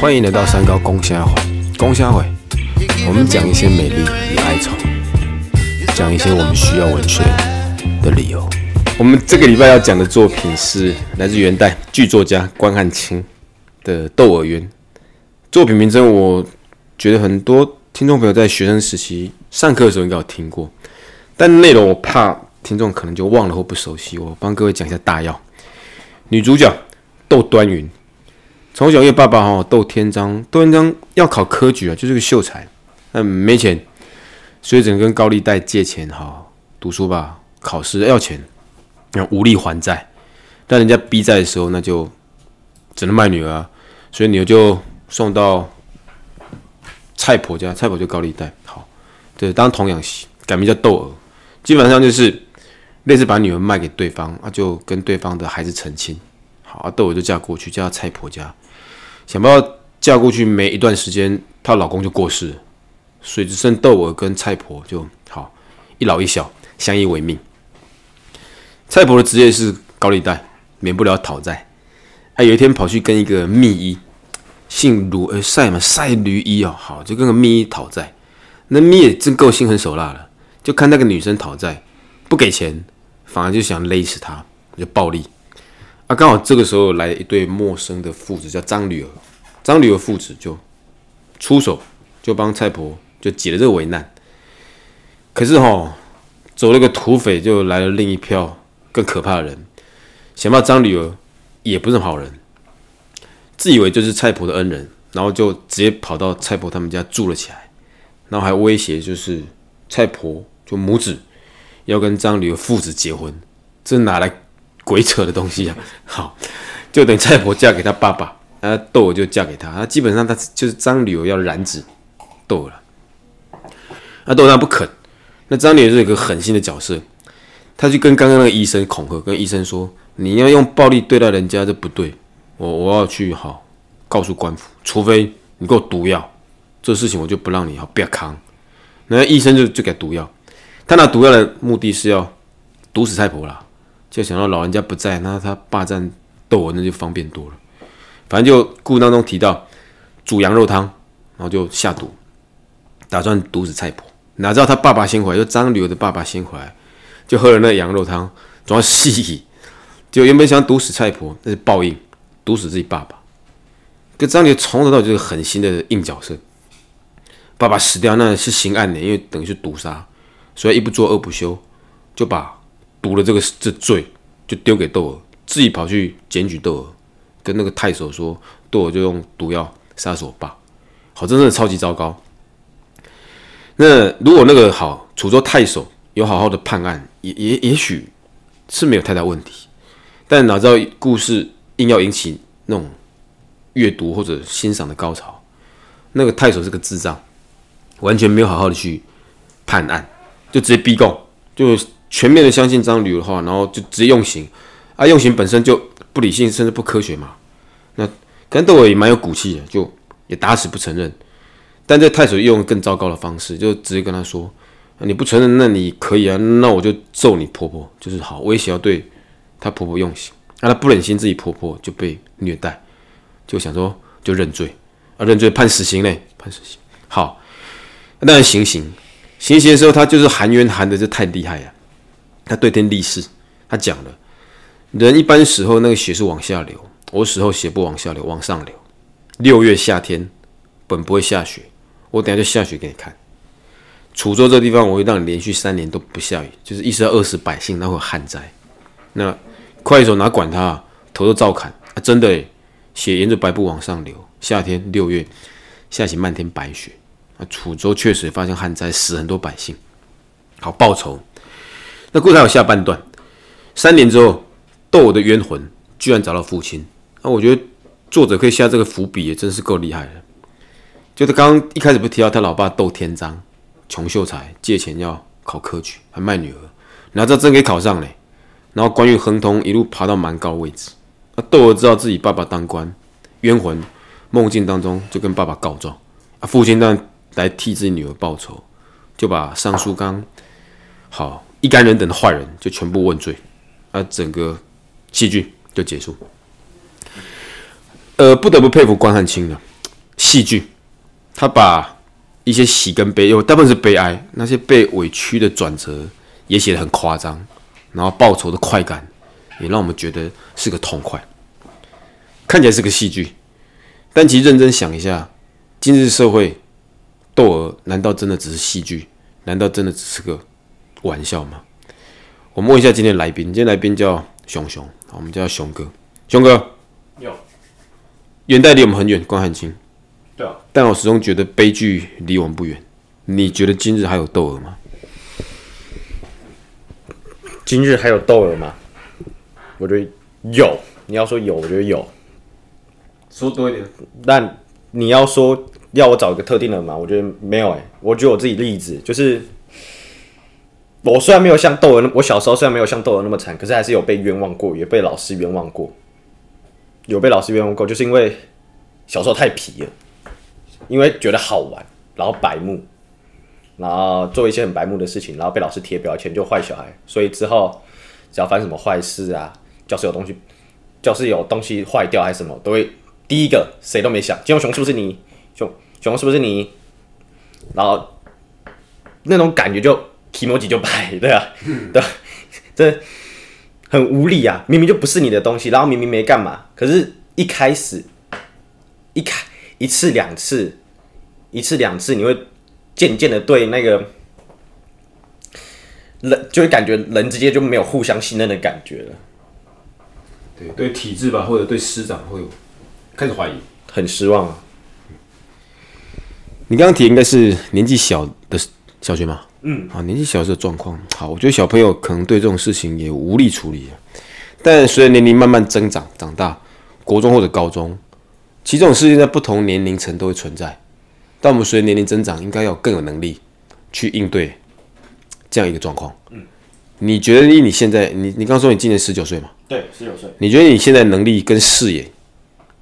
欢迎来到三高公虾会，公虾会，我们讲一些美丽与哀愁，讲一些我们需要文学的理由。我们这个礼拜要讲的作品是来自元代剧作家关汉卿的《窦娥冤》。作品名称，我觉得很多听众朋友在学生时期上课的时候应该有听过，但内容我怕听众可能就忘了或不熟悉，我帮各位讲一下大要。女主角窦端云。从小，因为爸爸哈窦天章，窦天章要考科举啊，就是个秀才，嗯，没钱，所以只能跟高利贷借钱哈读书吧，考试要钱，然后无力还债，但人家逼债的时候，那就只能卖女儿，啊。所以女儿就送到蔡婆家，蔡婆就高利贷，好，对，当童养媳，改名叫窦娥，基本上就是类似把女儿卖给对方啊，就跟对方的孩子成亲，好，啊，窦娥就嫁过去，嫁到蔡婆家。想不到嫁过去没一段时间，她老公就过世，所以只剩窦娥跟蔡婆就好一老一小相依为命。蔡婆的职业是高利贷，免不了讨债。她，有一天跑去跟一个密医，姓卢呃赛嘛赛驴医哦，好就跟个密医讨债。那密也真够心狠手辣了，就看那个女生讨债不给钱，反而就想勒死她，就暴力。啊，刚好这个时候来一对陌生的父子，叫张女儿。张女儿父子就出手，就帮蔡婆就解了这个为难。可是哈，走了个土匪，就来了另一票更可怕的人。想不到张女儿也不是好人，自以为就是蔡婆的恩人，然后就直接跑到蔡婆他们家住了起来，然后还威胁就是蔡婆就母子要跟张女儿父子结婚，这哪来？鬼扯的东西啊！好，就等蔡婆嫁给他爸爸，那窦娥就嫁给他。那基本上他就是张女儿要染指窦娥了。那窦娥不肯。那张女儿是一个狠心的角色，他就跟刚刚那个医生恐吓，跟医生说：“你要用暴力对待人家，这不对。我我要去好告诉官府，除非你给我毒药，这事情我就不让你好不要扛。”那医生就就给毒药，他拿毒药的目的是要毒死蔡婆了。就想到老人家不在，那他霸占窦娥那就方便多了。反正就故事当中提到煮羊肉汤，然后就下毒，打算毒死菜婆。哪知道他爸爸先回来，就张女儿的爸爸先回来，就喝了那羊肉汤，总要戏。就原本想毒死菜婆，那是报应，毒死自己爸爸。跟张女从头到尾就是狠心的硬角色。爸爸死掉那是刑案的，因为等于是毒杀，所以一不做二不休，就把。赌了这个这罪，就丢给窦娥，自己跑去检举窦娥，跟那个太守说，窦娥就用毒药杀死我爸，好，真的超级糟糕。那如果那个好楚州太守有好好的判案，也也也许是没有太大问题，但哪知道故事硬要引起那种阅读或者欣赏的高潮，那个太守是个智障，完全没有好好的去判案，就直接逼供，就。全面的相信张女的话，然后就直接用刑，啊，用刑本身就不理性，甚至不科学嘛。那跟窦娥也蛮有骨气的，就也打死不承认。但这太守用更糟糕的方式，就直接跟他说：“你不承认，那你可以啊，那我就揍你婆婆，就是好威胁要对她婆婆用刑。啊，她不忍心自己婆婆就被虐待，就想说就认罪，啊，认罪判死刑嘞，判死刑。好，那行刑，行刑的时候他就是含冤含的这太厉害了。他对天立誓，他讲了，人一般死后那个血是往下流，我死后血不往下流，往上流。六月夏天本不会下雪，我等下就下雪给你看。楚州这地方我会让你连续三年都不下雨，就是意思要饿死百姓，那会旱灾。那快手哪管他，头都照砍啊！真的，血沿着白布往上流。夏天六月下起漫天白雪啊！楚州确实发生旱灾，死很多百姓。好报仇。那故事还有下半段，三年之后，窦娥的冤魂居然找到父亲。那我觉得作者可以下这个伏笔，也真是够厉害的。就是刚刚一开始不提到他老爸窦天章，穷秀才，借钱要考科举，还卖女儿，然后这真给考上嘞。然后官运亨通，一路爬到蛮高位置。那窦娥知道自己爸爸当官，冤魂梦境当中就跟爸爸告状。啊，父亲呢来替自己女儿报仇，就把尚书刚好。一干人等的坏人就全部问罪，啊，整个戏剧就结束。呃，不得不佩服关汉卿了，戏剧，他把一些喜跟悲，有大部分是悲哀，那些被委屈的转折也写得很夸张，然后报仇的快感也让我们觉得是个痛快，看起来是个戏剧，但其实认真想一下，今日社会斗娥难道真的只是戏剧？难道真的只是个玩笑吗？我们问一下今天来宾，今天来宾叫熊熊，我们叫熊哥，熊哥。有，远代离我们很远，关汉卿。对啊，但我始终觉得悲剧离我们不远。你觉得今日还有窦娥吗？今日还有窦娥吗？我觉得有。你要说有，我觉得有。说多一点。但你要说要我找一个特定的嘛，我觉得没有哎。我举我自己例子，就是我虽然没有像窦娥，我小时候虽然没有像窦娥那么惨，可是还是有被冤枉过，也被老师冤枉过。有被老师冤枉过，就是因为小时候太皮了，因为觉得好玩，然后白目，然后做一些很白目的事情，然后被老师贴标签就坏小孩。所以之后只要发生什么坏事啊，教室有东西，教室有东西坏掉还是什么，都会第一个谁都没想，金熊是不是你？熊熊是不是你？然后那种感觉就提摩几就白，对啊，对，这。很无力啊！明明就不是你的东西，然后明明没干嘛，可是一开始一开一次两次，一次两次，你会渐渐的对那个人就会感觉人之间就没有互相信任的感觉了。对，对体制吧，或者对师长会有开始怀疑，很失望啊。你刚刚提应该是年纪小的小学吗？嗯，好，年纪小时候状况，好，我觉得小朋友可能对这种事情也无力处理。但随着年龄慢慢增长，长大，国中或者高中，其实这种事情在不同年龄层都会存在。但我们随着年龄增长，应该要更有能力去应对这样一个状况。嗯，你觉得以你现在，你你刚说你今年十九岁嘛？对，十九岁。你觉得你现在能力跟视野，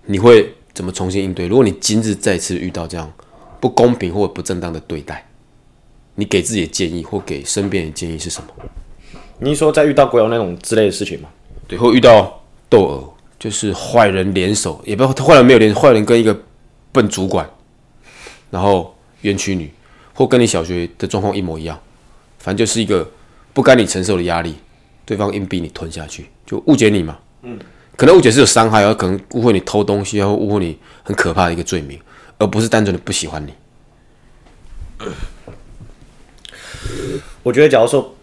你会怎么重新应对？如果你今日再次遇到这样不公平或不正当的对待？你给自己的建议或给身边的建议是什么？你说在遇到鬼友那种之类的事情吗？对，或遇到斗殴，就是坏人联手，也不要坏人没有联，坏人跟一个笨主管，然后冤屈女，或跟你小学的状况一模一样，反正就是一个不该你承受的压力，对方硬逼你吞下去，就误解你嘛。嗯。可能误解是有伤害，而可能误会你偷东西，然后误会你很可怕的一个罪名，而不是单纯的不喜欢你。我觉得，假如说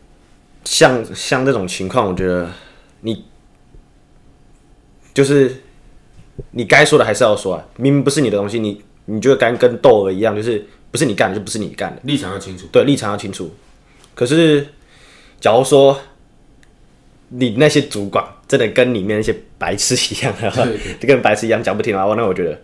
像像这种情况，我觉得你就是你该说的还是要说啊。明明不是你的东西，你你就跟跟窦娥一样，就是不是你干的就不是你干的，立场要清楚。对，立场要清楚。可是，假如说你那些主管真的跟里面那些白痴一样，就 跟白痴一样讲不听的话，那我觉得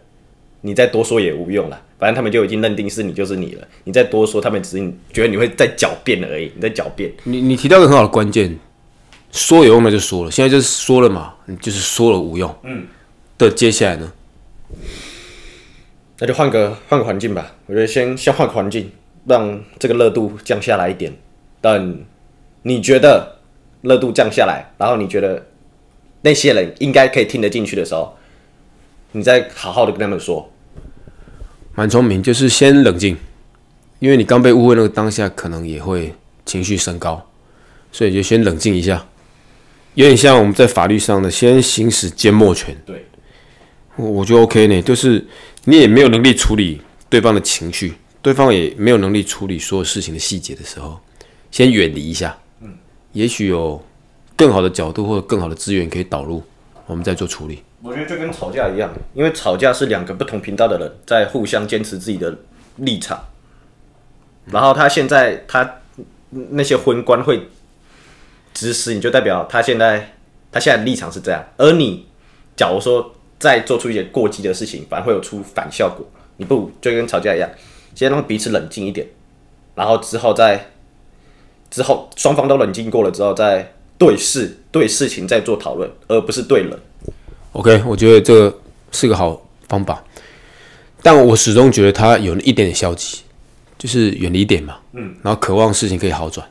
你再多说也无用了。反正他们就已经认定是你就是你了，你再多说，他们只是觉得你会在狡辩而已。你在狡辩。你你提到一个很好的关键，说有用那就说了，现在就是说了嘛，你就是说了无用。嗯。的接下来呢？那就换个换个环境吧。我觉得先先换个环境，让这个热度降下来一点。等你觉得热度降下来，然后你觉得那些人应该可以听得进去的时候，你再好好的跟他们说。蛮聪明，就是先冷静，因为你刚被误会那个当下，可能也会情绪升高，所以就先冷静一下，有点像我们在法律上的先行使缄默权。对，我觉得 OK 呢，就是你也没有能力处理对方的情绪，对方也没有能力处理所有事情的细节的时候，先远离一下。嗯，也许有更好的角度或者更好的资源可以导入，我们再做处理。我觉得就跟吵架一样，因为吵架是两个不同频道的人在互相坚持自己的立场，然后他现在他那些昏官会指使你，就代表他现在他现在立场是这样，而你假如说再做出一些过激的事情，反而会有出反效果。你不就跟吵架一样，先让彼此冷静一点，然后之后再之后双方都冷静过了之后，再对事对事情再做讨论，而不是对人。OK，我觉得这个是个好方法，但我始终觉得他有一点点消极，就是远离点嘛，嗯，然后渴望事情可以好转。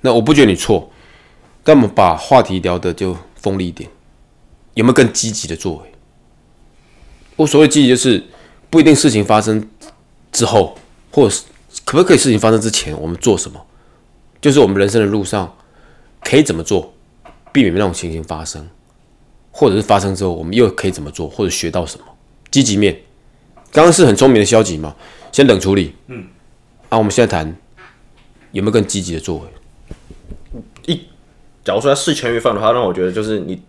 那我不觉得你错，但我们把话题聊的就锋利一点，有没有更积极的作为？我所谓积极就是不一定事情发生之后，或者是可不可以事情发生之前，我们做什么，就是我们人生的路上可以怎么做，避免那种情形发生，或者是发生之后，我们又可以怎么做，或者学到什么。积极面，刚刚是很聪明的消极嘛，先冷处理。嗯，啊，我们现在谈有没有更积极的作为？一假如说要事前预防的话，那我觉得就是你，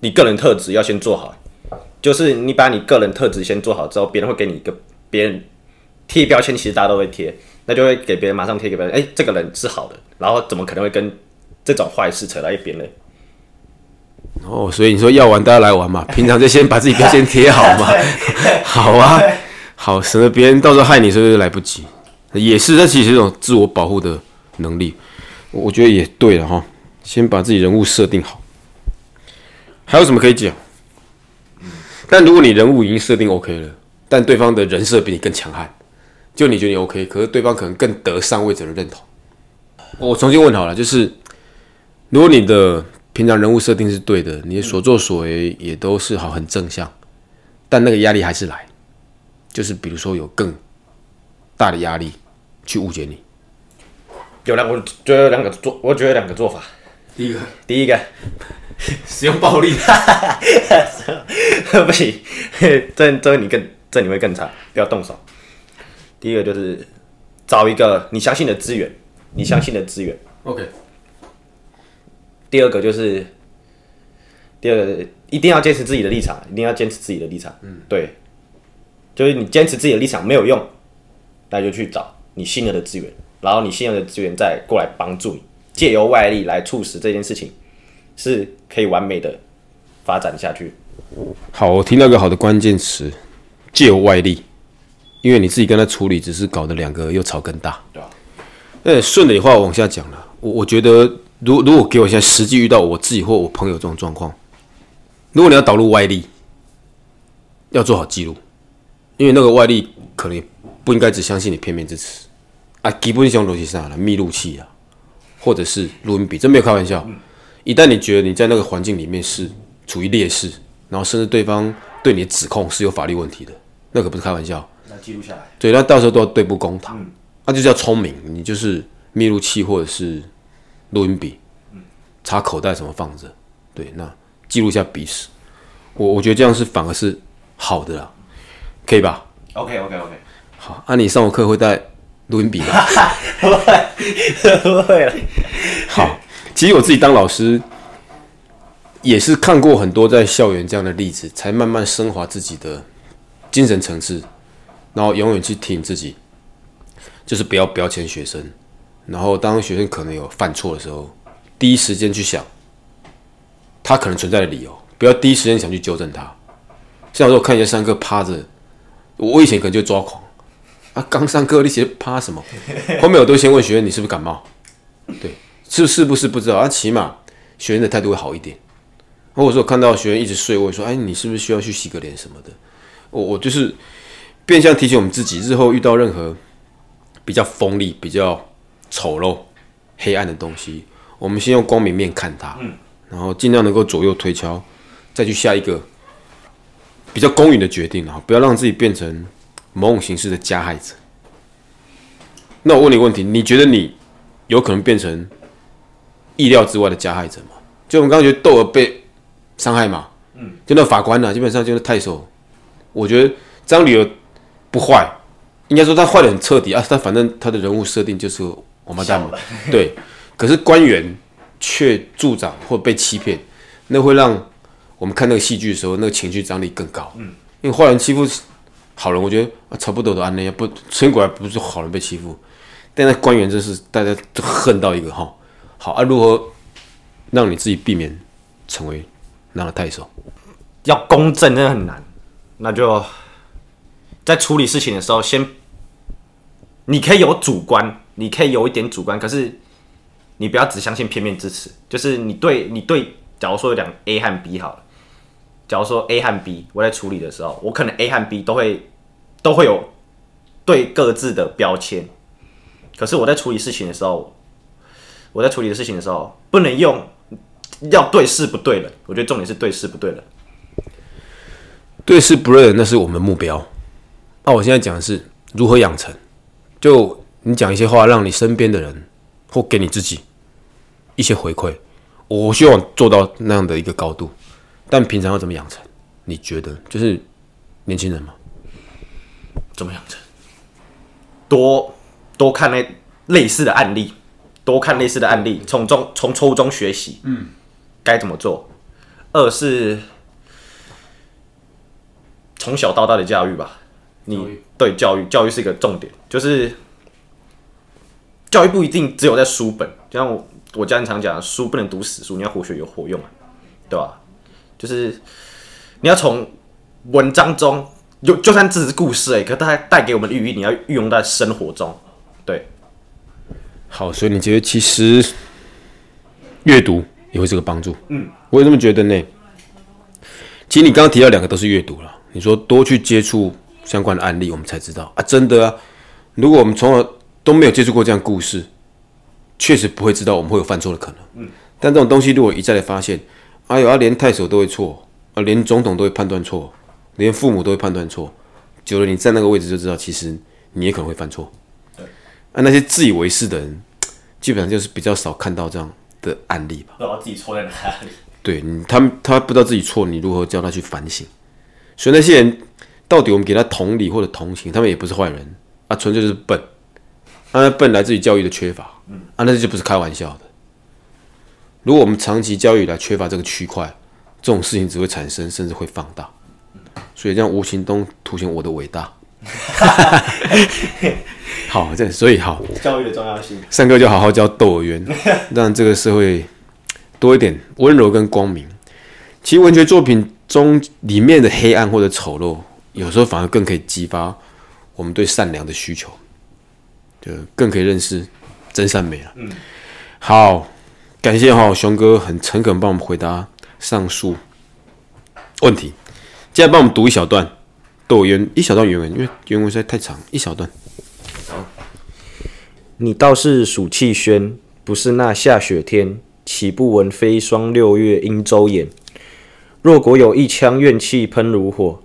你个人特质要先做好，就是你把你个人特质先做好之后，别人会给你一个别人贴标签，其实大家都会贴，那就会给别人马上贴给别人，哎、这个人是好的，然后怎么可能会跟这种坏事扯到一边呢？哦，所以你说要玩大家来玩嘛，平常就先把自己标签贴好嘛。好啊，好，省得别人到时候害你，所以就来不及。也是，这其实是一种自我保护的能力，我我觉得也对了哈。先把自己人物设定好，还有什么可以讲？但如果你人物已经设定 OK 了，但对方的人设比你更强悍，就你觉得你 OK，可是对方可能更得上位者的认同。我重新问好了，就是如果你的平常人物设定是对的，你的所作所为也都是好很正向，但那个压力还是来，就是比如说有更大的压力去误解你。有两，我觉得有两个做，我觉得有两个做法。第一个，第一个，使用暴力，不行，这这你更这你会更惨，不要动手。第一个就是找一个你相信的资源，你相信的资源。OK，第二个就是，第二个一定要坚持自己的立场，一定要坚持自己的立场。嗯，对，就是你坚持自己的立场没有用，那就去找你信任的资源，然后你信任的资源再过来帮助你，借由外力来促使这件事情是可以完美的发展下去。好，我听到一个好的关键词，借由外力，因为你自己跟他处理，只是搞得两个又吵更大。对啊。那顺着你话往下讲了，我我觉得，如如果给我现在实际遇到我自己或我朋友这种状况，如果你要导入外力，要做好记录，因为那个外力可能不应该只相信你片面之词啊，基本上逻辑上了密录器啊，或者是录音笔，真没有开玩笑。一旦你觉得你在那个环境里面是处于劣势，然后甚至对方对你的指控是有法律问题的，那可不是开玩笑。那记录下来。对，那到时候都要对簿公堂，那、就叫聪明，你就是密录器或者是录音笔，插口袋什么放着，对，那记录一下彼此，我我觉得这样是反而是好的啦，可以吧？OK OK OK，好，啊，你上我课会带录音笔吗？不会不会了。好，其实我自己当老师，也是看过很多在校园这样的例子，才慢慢升华自己的精神层次，然后永远去提醒自己，就是不要标签学生，然后当学生可能有犯错的时候，第一时间去想他可能存在的理由，不要第一时间想去纠正他。像有时候看一些上课趴着，我以前可能就抓狂啊，刚上课你写趴什么？后面我都先问学员你是不是感冒？对，是是不是不知道啊？起码学员的态度会好一点。或者说看到学员一直睡，我会说：“哎，你是不是需要去洗个脸什么的？”我我就是变相提醒我们自己，日后遇到任何比较锋利、比较丑陋、黑暗的东西，我们先用光明面看它，然后尽量能够左右推敲，再去下一个比较公允的决定，然后不要让自己变成某种形式的加害者。那我问你个问题，你觉得你有可能变成意料之外的加害者吗？就我们刚刚觉得窦儿被伤害嘛，嗯，就那法官呢、基本上就是太守。我觉得张女儿不坏，应该说他坏的很彻底啊。他反正他的人物设定就是王八蛋嘛，对。可是官员却助长或被欺骗，那会让我们看那个戏剧的时候，那个情绪张力更高。嗯，因为坏人欺负好人，我觉得啊，差不多都安那样，不，陈果然不是好人被欺负，但那官员真是大家都恨到一个哈。好啊，如何让你自己避免成为那样的太守？要公正真的很难，那就在处理事情的时候，先你可以有主观，你可以有一点主观，可是你不要只相信片面之词。就是你对你对，假如说有两 A 和 B 好了，假如说 A 和 B，我在处理的时候，我可能 A 和 B 都会都会有对各自的标签，可是我在处理事情的时候，我在处理的事情的时候，不能用要对事不对人。我觉得重点是对事不对人。对事不认，那是我们目标。那我现在讲的是如何养成，就你讲一些话，让你身边的人或给你自己一些回馈。我希望做到那样的一个高度，但平常要怎么养成？你觉得就是年轻人吗？怎么养成？多多看那类似的案例，多看类似的案例，从中从错误中学习。嗯，该怎么做？二是从小到大的教育吧。你对教育，教育是一个重点，就是教育不一定只有在书本，就像我我家人常讲，书不能读死书，你要活学有活用啊，对吧？就是你要从文章中，就就算只是故事哎，可它带给我们的寓意，你要运用在生活中。对，好，所以你觉得其实阅读也会是个帮助？嗯，我也这么觉得呢。其实你刚刚提到两个都是阅读了，你说多去接触。相关的案例，我们才知道啊，真的啊！如果我们从来都没有接触过这样故事，确实不会知道我们会有犯错的可能。嗯，但这种东西如果一再的发现，哎呦啊，连太守都会错啊，连总统都会判断错，连父母都会判断错，久了你在那个位置就知道，其实你也可能会犯错。对，啊，那些自以为是的人，基本上就是比较少看到这样的案例吧。不知道自己错在哪里。对，你他他不知道自己错，你如何教他去反省？所以那些人。到底我们给他同理或者同情，他们也不是坏人啊，纯粹就是笨。啊，笨来自于教育的缺乏，啊，那就不是开玩笑的。如果我们长期教育来缺乏这个区块，这种事情只会产生，甚至会放大。所以这样无形中凸显我的伟大。好，这所以好教育的重要性。三哥就好好教窦尔渊，让这个社会多一点温柔跟光明。其实文学作品中里面的黑暗或者丑陋。有时候反而更可以激发我们对善良的需求，就更可以认识真善美了。嗯，好，感谢哈熊哥很诚恳帮我们回答上述问题。接下来帮我们读一小段窦原一小段原文，因为原文实在太长，一小段。好，你倒是暑气轩，不是那下雪天，岂不闻飞霜六月应周眼？若果有一腔怨气喷如火。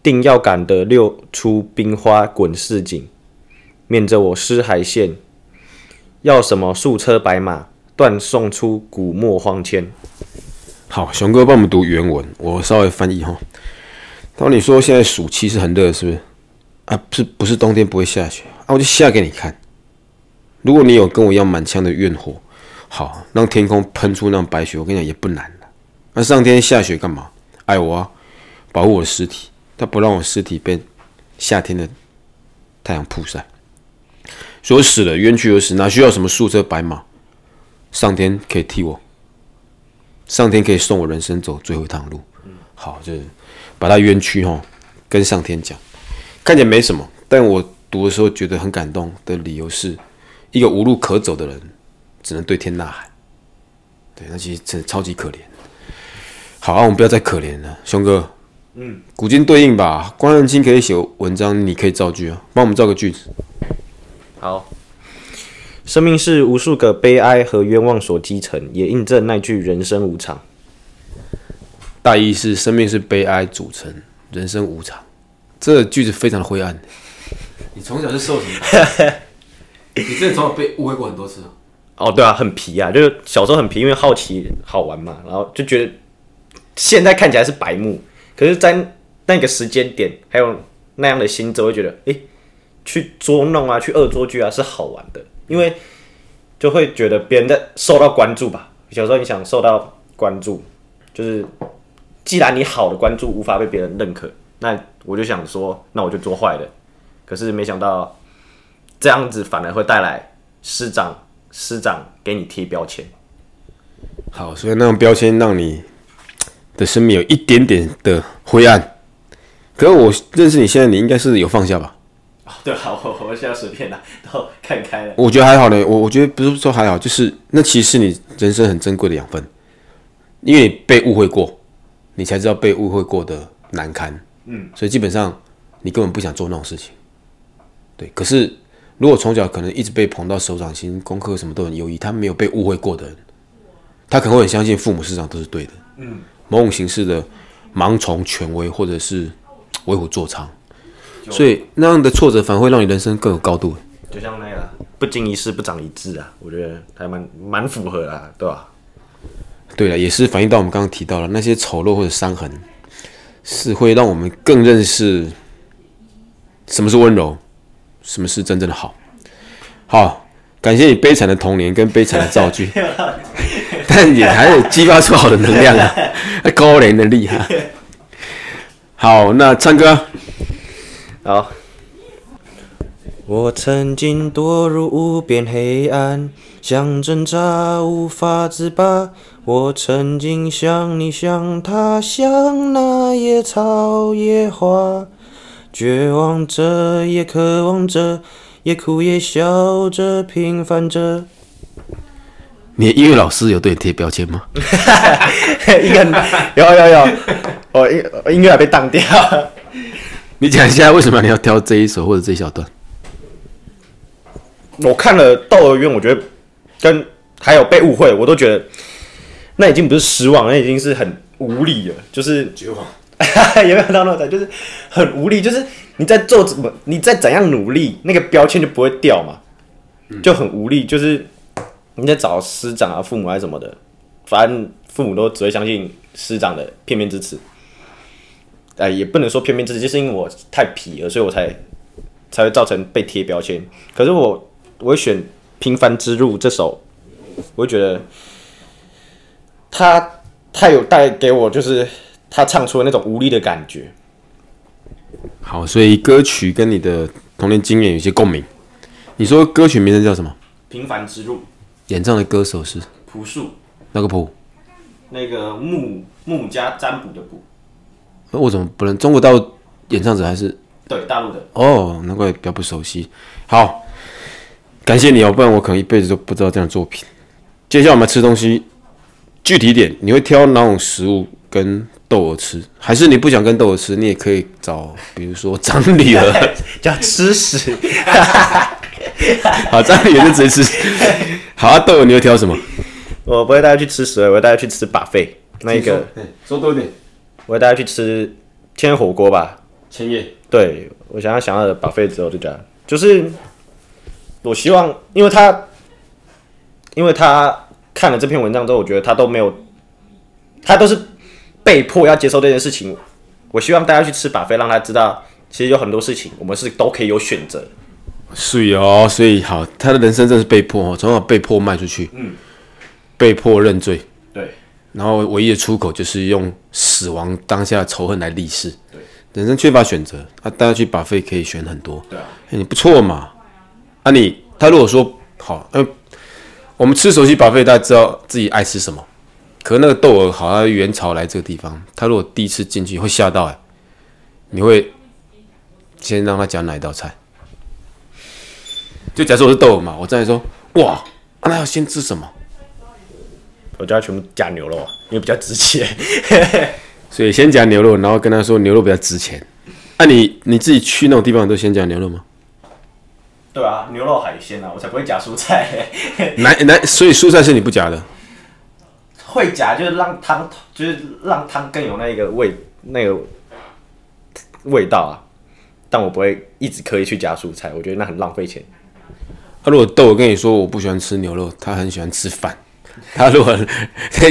定要赶得六出冰花滚似锦，免着我失海线。要什么素车白马，断送出古墨荒千。好，熊哥帮我们读原文，我稍微翻译哈。当你说现在暑期是很热，是不是？啊，是不是冬天不会下雪？啊，我就下给你看。如果你有跟我一样满腔的怨火，好，让天空喷出那种白雪，我跟你讲也不难的。那上天下雪干嘛？爱我啊，保护我的尸体。他不让我尸体被夏天的太阳曝晒，所以死了，冤屈而死，哪需要什么素车白马？上天可以替我，上天可以送我人生走最后一趟路。好，就是把他冤屈哈跟上天讲，看起来没什么，但我读的时候觉得很感动的理由是，一个无路可走的人，只能对天呐喊。对，那其实真的超级可怜。好啊，我们不要再可怜了，熊哥。嗯，古今对应吧。关汉卿可以写文章，你可以造句啊，帮我们造个句子。好，生命是无数个悲哀和冤枉所积成，也印证那句“人生无常”。大意是生命是悲哀组成，人生无常。这句子非常的灰暗。你从小是受什么？你真的从小被误会过很多次哦，对啊，很皮啊，就是小时候很皮，因为好奇好玩嘛，然后就觉得现在看起来是白目。可是，在那个时间点，还有那样的心，就会觉得，哎，去捉弄啊，去恶作剧啊，是好玩的，因为就会觉得别人在受到关注吧。小时候你想受到关注，就是既然你好的关注无法被别人认可，那我就想说，那我就做坏的。可是没想到，这样子反而会带来师长师长给你贴标签。好，所以那种标签让你。的生命有一点点的灰暗，可是我认识你现在，你应该是有放下吧？对啊，我我现在随便的都看开了。我觉得还好呢，我我觉得不是说还好，就是那其实是你人生很珍贵的养分，因为你被误会过，你才知道被误会过的难堪。嗯，所以基本上你根本不想做那种事情。对，可是如果从小可能一直被捧到手掌心，功课什么都很优异，他没有被误会过的人，他可能会很相信父母师长都是对的。嗯。某种形式的盲从权威或者是为虎作伥，所以那样的挫折反而会让你人生更有高度。就像那个不经一事不长一智啊，我觉得还蛮蛮符合啦，对吧？对了，也是反映到我们刚刚提到了那些丑陋或者伤痕，是会让我们更认识什么是温柔，什么是真正的好。好，感谢你悲惨的童年跟悲惨的造句，但也还是激发出好的能量啊，高人的厉害。好，那唱歌，好。我曾经堕入无边黑暗，想挣扎无法自拔。我曾经像你，像他，像那野草野花，绝望着，也渴望着，也哭也笑着，平凡着。你的音乐老师有对你贴标签吗？应该有有有，我音音乐还被当掉。你讲一下为什么你要挑这一首或者这一小段？我看了《窦娥冤》，我觉得跟还有被误会，我都觉得那已经不是失望，那已经是很无力了，就是绝望，有没有到那种？就是很无力，就是你在做怎么，你在怎样努力，那个标签就不会掉嘛，就很无力。就是你在找师长啊、父母还是什么的，反正父母都只会相信师长的片面之词。哎，也不能说片面之词，就是因为我太皮了，所以我才才会造成被贴标签。可是我。我会选《平凡之路》这首，我会觉得他他有带给我，就是他唱出了那种无力的感觉。好，所以歌曲跟你的童年经验有些共鸣。你说歌曲名称叫什么？《平凡之路》。演唱的歌手是朴树。那个朴？那个木木加占卜的卜。那我怎么不能？中国大陆演唱者还是？对，大陆的。哦，难怪比较不熟悉。好。感谢你哦，不然我可能一辈子都不知道这样的作品。接下来我们吃东西，具体点，你会挑哪种食物跟豆儿吃？还是你不想跟豆儿吃？你也可以找，比如说张女儿叫吃屎。好，张女儿就直接吃。好啊，豆儿你会挑什么？我不会带他去吃屎，我会带他去吃把肺。那一个说多一点，我会带他去吃千火锅吧。千叶，对我想要想要的把费之后就这样，就是。我希望，因为他，因为他看了这篇文章之后，我觉得他都没有，他都是被迫要接受这件事情。我希望大家去吃把费，让他知道，其实有很多事情我们是都可以有选择。是哦，所以好，他的人生真是被迫哦，从小被迫卖出去，嗯，被迫认罪，对，然后唯一的出口就是用死亡当下的仇恨来立誓，对，人生缺乏选择啊，大家去把费可以选很多，对啊，你不错嘛。啊你他如果说好，嗯，我们吃熟悉把费，大家知道自己爱吃什么。可那个窦娥好像元朝来这个地方，他如果第一次进去会吓到哎，你会先让他讲哪一道菜？就假设我是豆儿嘛，我再说哇，那要先吃什么？我就要全部加牛肉，因为比较值钱。所以先加牛肉，然后跟他说牛肉比较值钱。那你你自己去那种地方都先加牛肉吗？对啊，牛肉海鲜啊，我才不会夹蔬菜。来来，所以蔬菜是你不夹的？会夹，就是让汤，就是让汤更有那个味，那个味道啊。但我不会一直刻意去夹蔬菜，我觉得那很浪费钱。他如果豆，我跟你说我不喜欢吃牛肉，他很喜欢吃饭。他如果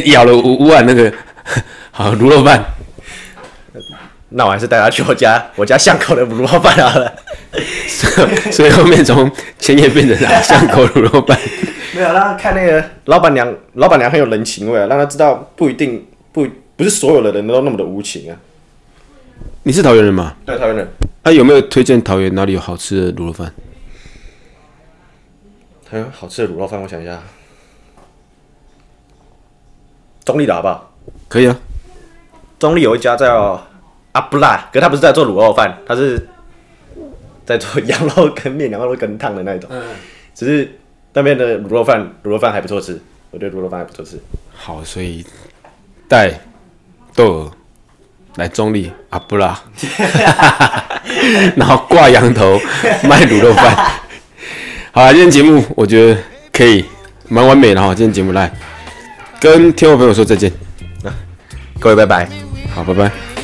咬了五五碗那个 好卤肉饭。那我还是带他去我家，我家巷口的卤肉饭好了。所以后面从千叶变成巷口卤肉饭。没有让他看那个老板娘，老板娘很有人情味啊，让他知道不一定不不是所有的人都那么的无情啊。你是桃园人吗？对，桃园人。他有没有推荐桃园哪里有好吃的卤肉饭？桃园好吃的卤肉饭，我想一下。中立的好不好？可以啊。中立有一家叫。阿布拉，可他不是在做卤肉饭，他是在做羊肉跟面、羊肉跟汤的那种。嗯，只是那边的卤肉饭，卤肉饭还不错吃，我觉得卤肉饭还不错吃。好，所以带豆儿来中立阿布拉，然后挂羊头卖卤肉饭。好了，今天节目我觉得可以蛮完美的哈。今天节目来跟听众朋友说再见，各位拜拜，好拜拜。